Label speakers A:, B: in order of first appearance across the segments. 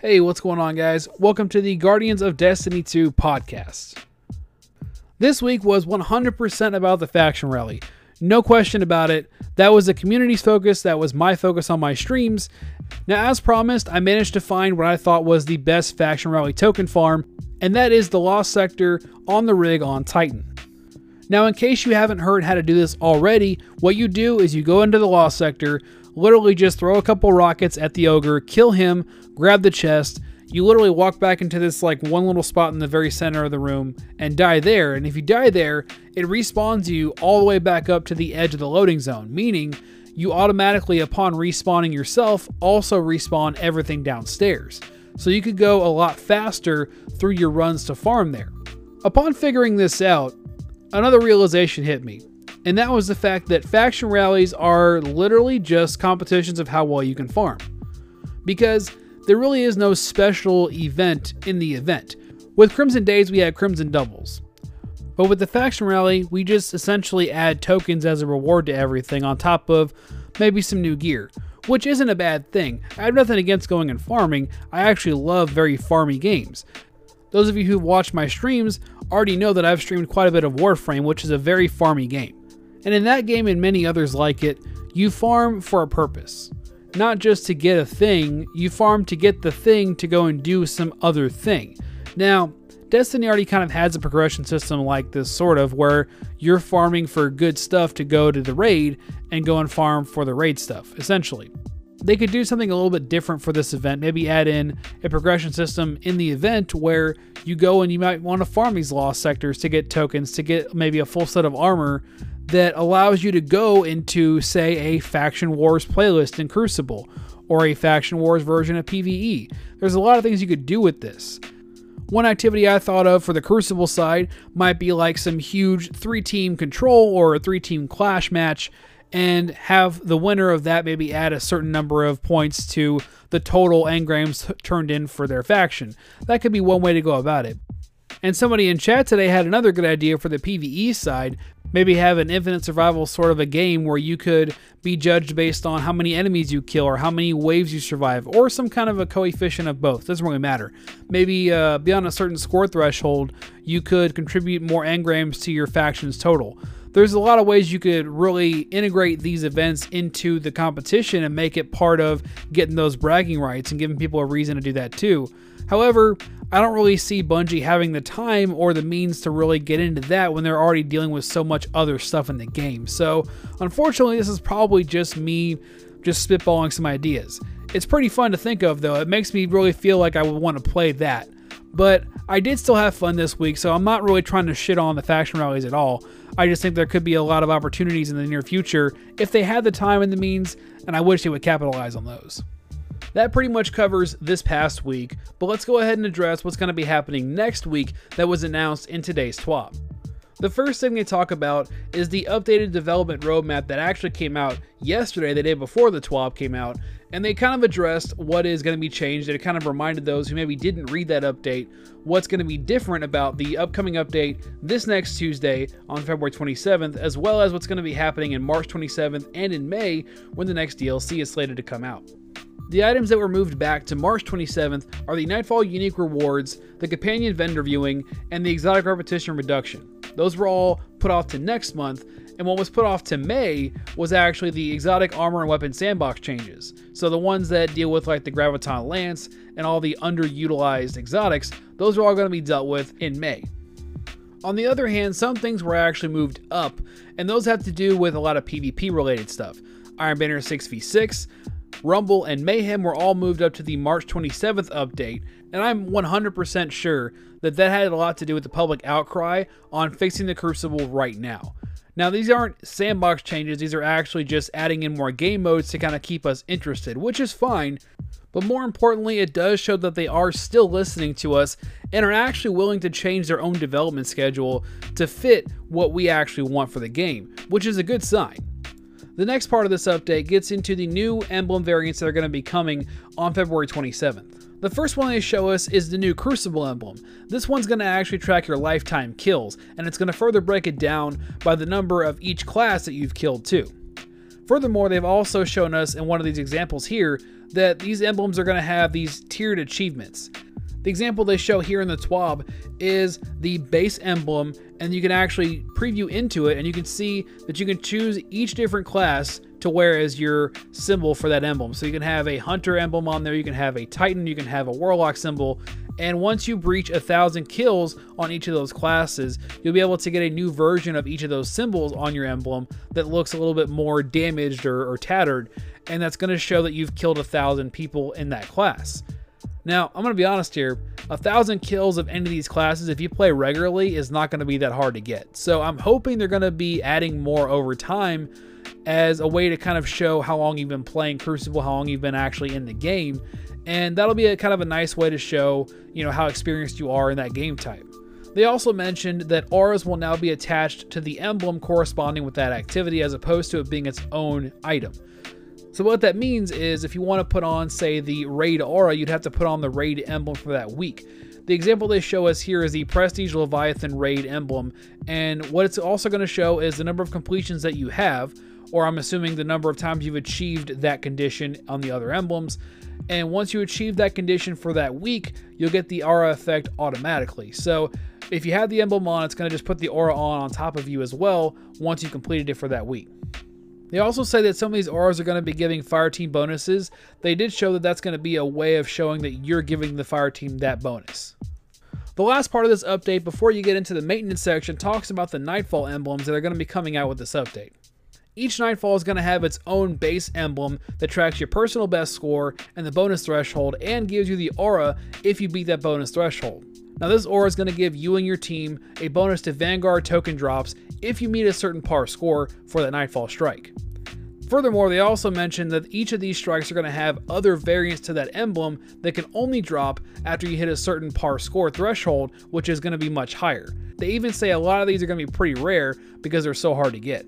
A: Hey, what's going on, guys? Welcome to the Guardians of Destiny 2 podcast. This week was 100% about the faction rally. No question about it. That was the community's focus, that was my focus on my streams. Now, as promised, I managed to find what I thought was the best faction rally token farm, and that is the Lost Sector on the rig on Titan. Now, in case you haven't heard how to do this already, what you do is you go into the Lost Sector, literally just throw a couple rockets at the ogre, kill him, grab the chest. You literally walk back into this like one little spot in the very center of the room and die there. And if you die there, it respawns you all the way back up to the edge of the loading zone, meaning you automatically, upon respawning yourself, also respawn everything downstairs. So you could go a lot faster through your runs to farm there. Upon figuring this out, another realization hit me and that was the fact that faction rallies are literally just competitions of how well you can farm. Because there really is no special event in the event. With Crimson Days, we had Crimson Doubles. But with the faction rally, we just essentially add tokens as a reward to everything on top of maybe some new gear, which isn't a bad thing. I have nothing against going and farming, I actually love very farmy games. Those of you who watch my streams already know that I've streamed quite a bit of Warframe, which is a very farmy game. And in that game and many others like it, you farm for a purpose. Not just to get a thing, you farm to get the thing to go and do some other thing. Now, Destiny already kind of has a progression system like this, sort of, where you're farming for good stuff to go to the raid and go and farm for the raid stuff, essentially. They could do something a little bit different for this event, maybe add in a progression system in the event where you go and you might want to farm these lost sectors to get tokens, to get maybe a full set of armor that allows you to go into, say, a Faction Wars playlist in Crucible or a Faction Wars version of PvE. There's a lot of things you could do with this. One activity I thought of for the Crucible side might be like some huge three team control or a three team clash match and have the winner of that maybe add a certain number of points to the total engrams turned in for their faction. That could be one way to go about it. And somebody in chat today had another good idea for the PvE side, maybe have an infinite survival sort of a game where you could be judged based on how many enemies you kill or how many waves you survive or some kind of a coefficient of both. Doesn't really matter. Maybe uh, beyond a certain score threshold you could contribute more engrams to your faction's total. There's a lot of ways you could really integrate these events into the competition and make it part of getting those bragging rights and giving people a reason to do that too However, I don't really see Bungie having the time or the means to really get into that when they're already dealing with so much other stuff in the game. So, unfortunately, this is probably just me just spitballing some ideas. It's pretty fun to think of, though. It makes me really feel like I would want to play that. But I did still have fun this week, so I'm not really trying to shit on the faction rallies at all. I just think there could be a lot of opportunities in the near future if they had the time and the means, and I wish they would capitalize on those. That pretty much covers this past week, but let's go ahead and address what's going to be happening next week that was announced in today's TWAB. The first thing they talk about is the updated development roadmap that actually came out yesterday, the day before the TWAB came out, and they kind of addressed what is going to be changed. and It kind of reminded those who maybe didn't read that update what's going to be different about the upcoming update this next Tuesday on February 27th, as well as what's going to be happening in March 27th and in May when the next DLC is slated to come out. The items that were moved back to March 27th are the Nightfall Unique Rewards, the Companion Vendor Viewing, and the Exotic Repetition Reduction. Those were all put off to next month, and what was put off to May was actually the Exotic Armor and Weapon Sandbox changes. So the ones that deal with like the Graviton Lance and all the underutilized exotics, those are all going to be dealt with in May. On the other hand, some things were actually moved up, and those have to do with a lot of PvP related stuff. Iron Banner 6v6, Rumble, and Mayhem were all moved up to the March 27th update, and I'm 100% sure that that had a lot to do with the public outcry on fixing the Crucible right now. Now, these aren't sandbox changes, these are actually just adding in more game modes to kind of keep us interested, which is fine. But more importantly, it does show that they are still listening to us and are actually willing to change their own development schedule to fit what we actually want for the game, which is a good sign. The next part of this update gets into the new emblem variants that are going to be coming on February 27th. The first one they show us is the new Crucible emblem. This one's going to actually track your lifetime kills, and it's going to further break it down by the number of each class that you've killed too. Furthermore, they've also shown us in one of these examples here that these emblems are going to have these tiered achievements. The example they show here in the TWAB is the base emblem, and you can actually preview into it, and you can see that you can choose each different class to wear as your symbol for that emblem. So you can have a hunter emblem on there, you can have a titan, you can have a warlock symbol, and once you breach a thousand kills on each of those classes, you'll be able to get a new version of each of those symbols on your emblem that looks a little bit more damaged or, or tattered, and that's going to show that you've killed a thousand people in that class. Now, I'm going to be honest here, a thousand kills of any of these classes, if you play regularly, is not going to be that hard to get. So I'm hoping they're going to be adding more over time as a way to kind of show how long you've been playing Crucible, how long you've been actually in the game, and that'll be a kind of a nice way to show, you know, how experienced you are in that game type. They also mentioned that auras will now be attached to the emblem corresponding with that activity as opposed to it being its own item. So what that means is if you want to put on, say, the raid aura, you'd have to put on the raid emblem for that week. The example they show us here is the Prestige Leviathan raid emblem, and what it's also going to show is the number of completions that you have, or I'm assuming the number of times you've achieved that condition on the other emblems. And once you achieve that condition for that week, you'll get the aura effect automatically. So if you have the emblem on, it's going to just put the aura on on top of you as well once you completed it for that week. They also say that some of these auras are going to be giving fire team bonuses. They did show that that's going to be a way of showing that you're giving the fire team that bonus. The last part of this update before you get into the maintenance section talks about the Nightfall emblems that are going to be coming out with this update. Each Nightfall is going to have its own base emblem that tracks your personal best score and the bonus threshold and gives you the aura if you beat that bonus threshold. Now, this aura is going to give you and your team a bonus to Vanguard token drops if you meet a certain par score for that Nightfall strike. Furthermore, they also mentioned that each of these strikes are going to have other variants to that emblem that can only drop after you hit a certain par score threshold, which is going to be much higher. They even say a lot of these are going to be pretty rare because they're so hard to get.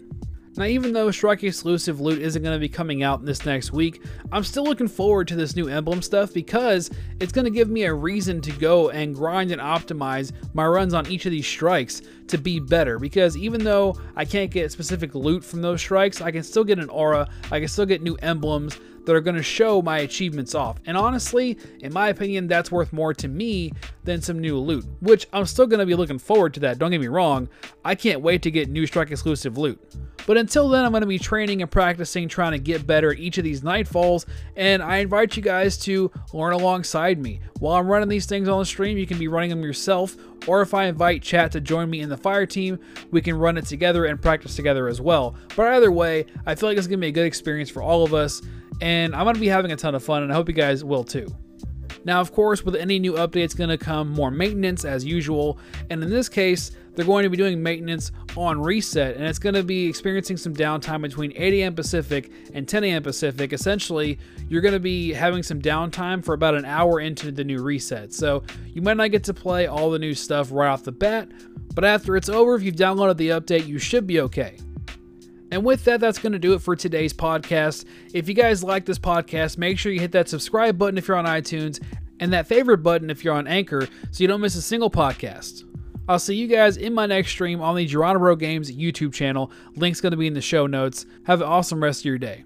A: Now, even though Strike exclusive loot isn't going to be coming out this next week, I'm still looking forward to this new emblem stuff because it's going to give me a reason to go and grind and optimize my runs on each of these strikes to be better. Because even though I can't get specific loot from those strikes, I can still get an aura, I can still get new emblems that are going to show my achievements off. And honestly, in my opinion, that's worth more to me than some new loot, which I'm still going to be looking forward to that. Don't get me wrong, I can't wait to get new Strike exclusive loot. But until then, I'm going to be training and practicing trying to get better at each of these nightfalls, and I invite you guys to learn alongside me. While I'm running these things on the stream, you can be running them yourself, or if I invite chat to join me in the fire team, we can run it together and practice together as well. But either way, I feel like it's going to be a good experience for all of us, and I'm to be having a ton of fun, and I hope you guys will too. Now, of course, with any new updates going to come more maintenance as usual, and in this case, they're going to be doing maintenance on reset, and it's going to be experiencing some downtime between 8 a.m. Pacific and 10 a.m. Pacific. Essentially, you're going to be having some downtime for about an hour into the new reset. So you might not get to play all the new stuff right off the bat, but after it's over, if you've downloaded the update, you should be okay. And with that, that's going to do it for today's podcast. If you guys like this podcast, make sure you hit that subscribe button if you're on iTunes and that favorite button if you're on Anchor so you don't miss a single podcast. I'll see you guys in my next stream on the Geronimo Games YouTube channel. Link's going to be in the show notes. Have an awesome rest of your day.